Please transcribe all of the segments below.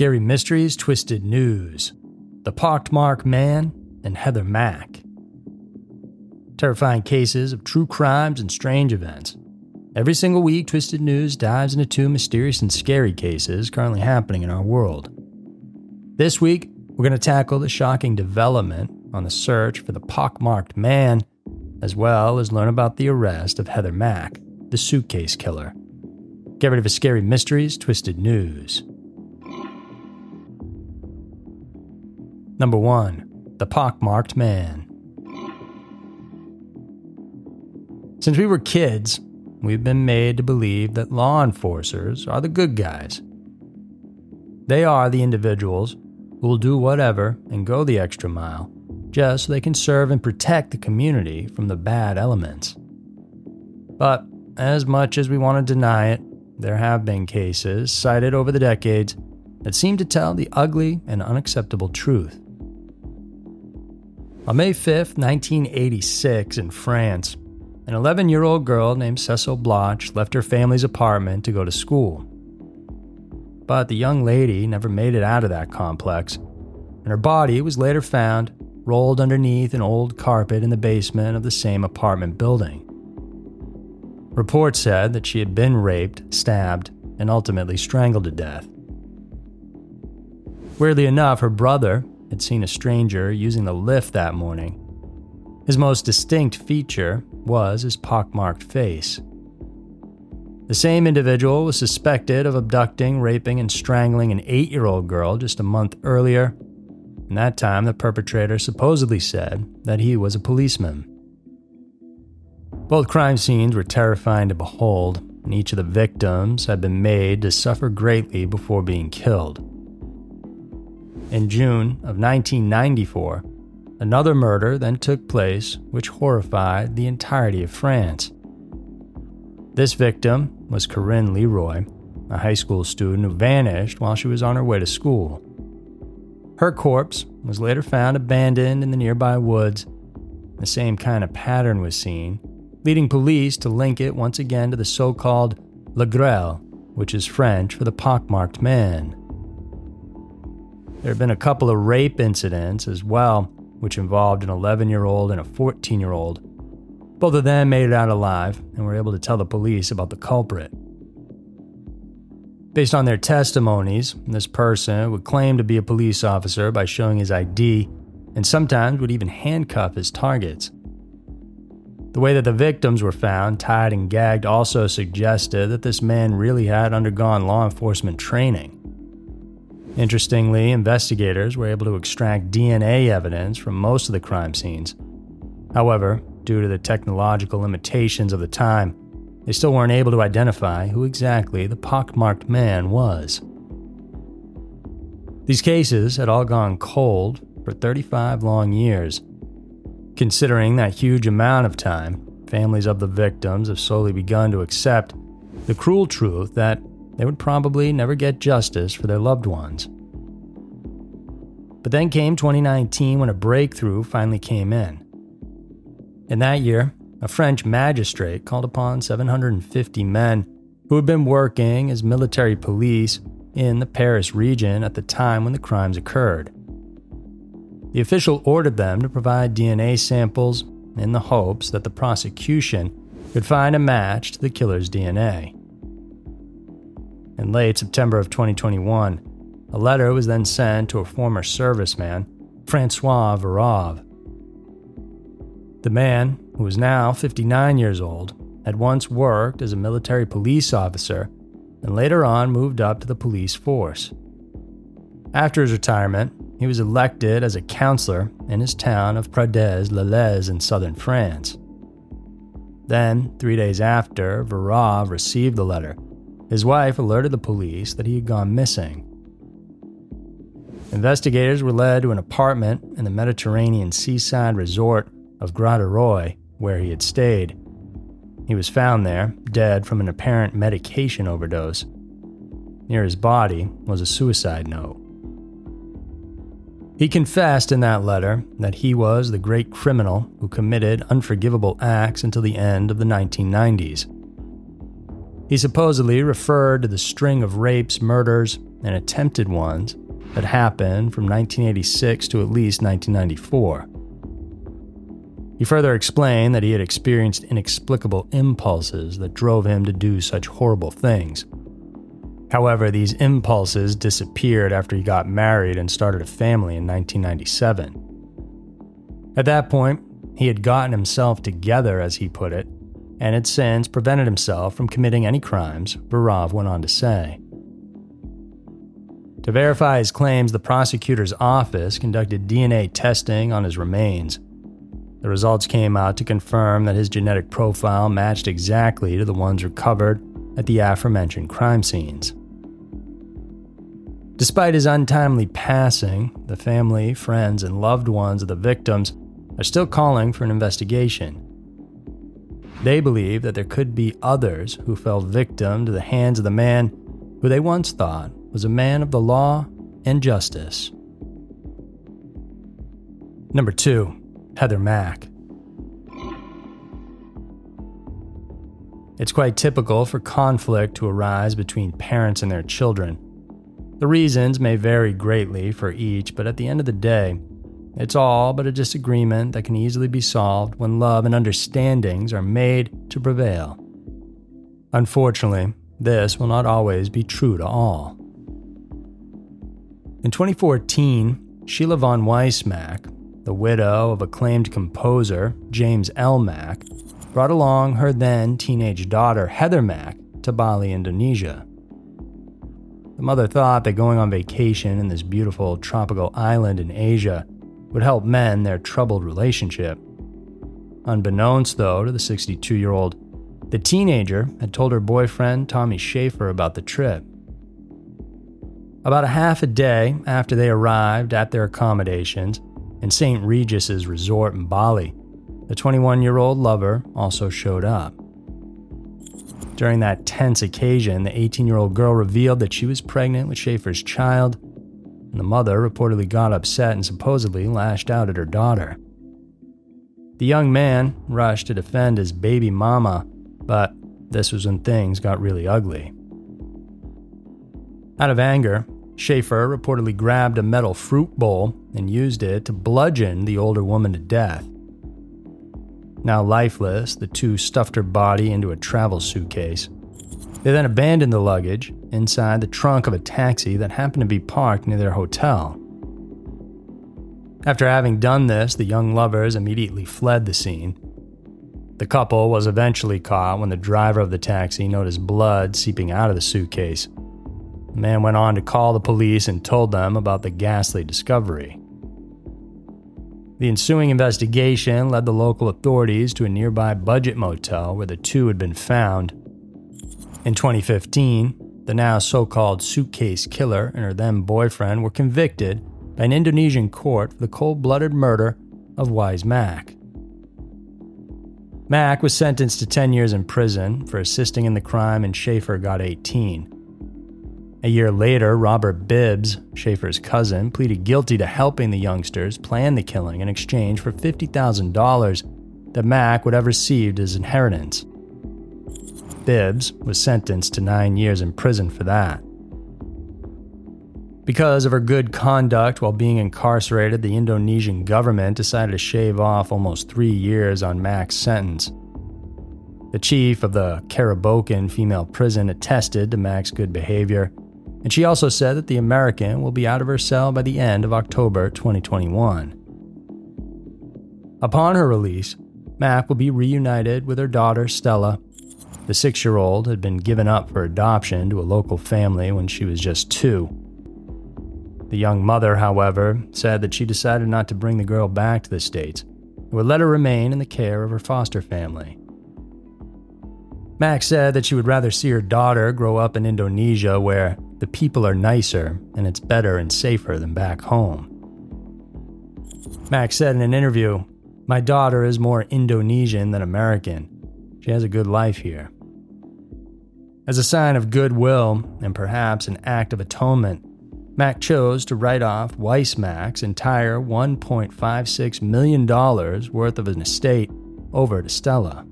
Scary Mysteries Twisted News, The Pockmarked Man, and Heather Mack. Terrifying cases of true crimes and strange events. Every single week, Twisted News dives into two mysterious and scary cases currently happening in our world. This week, we're going to tackle the shocking development on the search for the pockmarked man, as well as learn about the arrest of Heather Mack, the suitcase killer. Get ready for Scary Mysteries Twisted News. Number 1 The Pockmarked Man. Since we were kids, we've been made to believe that law enforcers are the good guys. They are the individuals who will do whatever and go the extra mile just so they can serve and protect the community from the bad elements. But as much as we want to deny it, there have been cases cited over the decades that seem to tell the ugly and unacceptable truth. On May 5, 1986, in France, an 11 year old girl named Cecile Bloch left her family's apartment to go to school. But the young lady never made it out of that complex, and her body was later found rolled underneath an old carpet in the basement of the same apartment building. Reports said that she had been raped, stabbed, and ultimately strangled to death. Weirdly enough, her brother had seen a stranger using the lift that morning. His most distinct feature was his pockmarked face. The same individual was suspected of abducting, raping, and strangling an eight year old girl just a month earlier, and that time the perpetrator supposedly said that he was a policeman. Both crime scenes were terrifying to behold, and each of the victims had been made to suffer greatly before being killed. In June of 1994, another murder then took place which horrified the entirety of France. This victim was Corinne Leroy, a high school student who vanished while she was on her way to school. Her corpse was later found abandoned in the nearby woods. The same kind of pattern was seen, leading police to link it once again to the so called La Grêle, which is French for the pockmarked man. There have been a couple of rape incidents as well, which involved an 11 year old and a 14 year old. Both of them made it out alive and were able to tell the police about the culprit. Based on their testimonies, this person would claim to be a police officer by showing his ID and sometimes would even handcuff his targets. The way that the victims were found, tied and gagged, also suggested that this man really had undergone law enforcement training. Interestingly, investigators were able to extract DNA evidence from most of the crime scenes. However, due to the technological limitations of the time, they still weren't able to identify who exactly the pockmarked man was. These cases had all gone cold for 35 long years. Considering that huge amount of time, families of the victims have slowly begun to accept the cruel truth that they would probably never get justice for their loved ones. But then came 2019 when a breakthrough finally came in. In that year, a French magistrate called upon 750 men who had been working as military police in the Paris region at the time when the crimes occurred. The official ordered them to provide DNA samples in the hopes that the prosecution could find a match to the killer's DNA. In late September of 2021, a letter was then sent to a former serviceman, Francois Vérove. The man, who was now 59 years old, had once worked as a military police officer and later on moved up to the police force. After his retirement, he was elected as a councillor in his town of Pradès-le-Lez in southern France. Then, three days after Vérove received the letter, his wife alerted the police that he had gone missing. Investigators were led to an apartment in the Mediterranean seaside resort of Gratte where he had stayed. He was found there, dead from an apparent medication overdose. Near his body was a suicide note. He confessed in that letter that he was the great criminal who committed unforgivable acts until the end of the 1990s. He supposedly referred to the string of rapes, murders, and attempted ones that happened from 1986 to at least 1994. He further explained that he had experienced inexplicable impulses that drove him to do such horrible things. However, these impulses disappeared after he got married and started a family in 1997. At that point, he had gotten himself together, as he put it, and had since prevented himself from committing any crimes, Vérove went on to say. To verify his claims, the prosecutor's office conducted DNA testing on his remains. The results came out to confirm that his genetic profile matched exactly to the ones recovered at the aforementioned crime scenes. Despite his untimely passing, the family, friends, and loved ones of the victims are still calling for an investigation. They believe that there could be others who fell victim to the hands of the man who they once thought was a man of the law and justice. Number 2. Heather Mack. It's quite typical for conflict to arise between parents and their children. The reasons may vary greatly for each, but at the end of the day, it's all but a disagreement that can easily be solved when love and understandings are made to prevail. Unfortunately, this will not always be true to all. In 2014, Sheila von Wiese-Mack, the widow of acclaimed composer James L. Mack, brought along her then teenage daughter Heather Mack to Bali, Indonesia. The mother thought that going on vacation in this beautiful tropical island in Asia would help mend their troubled relationship. Unbeknownst, though, to the 62 year old, the teenager had told her boyfriend Tommy Schaefer about the trip. About a half a day after they arrived at their accommodations in St. Regis's resort in Bali, the 21 year old lover also showed up. During that tense occasion, the 18 year old girl revealed that she was pregnant with Schaefer's child, and the mother reportedly got upset and supposedly lashed out at her daughter. The young man rushed to defend his baby mama, but this was when things got really ugly. Out of anger, Schaefer reportedly grabbed a metal fruit bowl and used it to bludgeon the older woman to death. Now lifeless, the two stuffed her body into a travel suitcase. They then abandoned the luggage inside the trunk of a taxi that happened to be parked near their hotel. After having done this, the young lovers immediately fled the scene. The couple was eventually caught when the driver of the taxi noticed blood seeping out of the suitcase. The man went on to call the police and told them about the ghastly discovery. The ensuing investigation led the local authorities to a nearby budget motel where the two had been found. In 2015, the now so called suitcase killer and her then boyfriend were convicted by an Indonesian court for the cold blooded murder of Wiese-Mack. Mack was sentenced to 10 years in prison for assisting in the crime, and Schaefer got 18. A year later, Robert Bibbs, Schaefer's cousin, pleaded guilty to helping the youngsters plan the killing in exchange for $50,000 that Mack would have received as inheritance. Bibbs was sentenced to nine years in prison for that. Because of her good conduct while being incarcerated, the Indonesian government decided to shave off almost three years on Mack's sentence. The chief of the Kerobokan female prison attested to Mack's good behavior and she also said that the American will be out of her cell by the end of October 2021. Upon her release, Mack will be reunited with her daughter Stella. The six year old had been given up for adoption to a local family when she was just two. The young mother, however, said that she decided not to bring the girl back to the States and would let her remain in the care of her foster family. Max said that she would rather see her daughter grow up in Indonesia where the people are nicer and it's better and safer than back home. Max said in an interview, My daughter is more Indonesian than American. She has a good life here. As a sign of goodwill and perhaps an act of atonement, Mack chose to write off Wiese-Mack's entire $1.56 million worth of an estate over to Stella.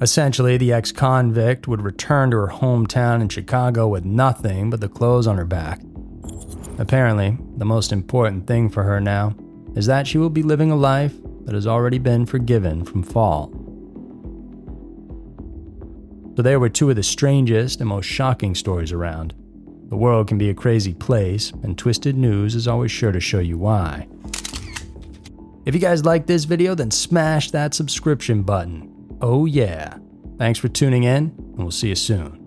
Essentially, the ex convict would return to her hometown in Chicago with nothing but the clothes on her back. Apparently, the most important thing for her now is that she will be living a life that has already been forgiven from fall. So, there were two of the strangest and most shocking stories around. The world can be a crazy place, and Twisted News is always sure to show you why. If you guys like this video, then smash that subscription button. Oh, yeah. Thanks for tuning in, and we'll see you soon.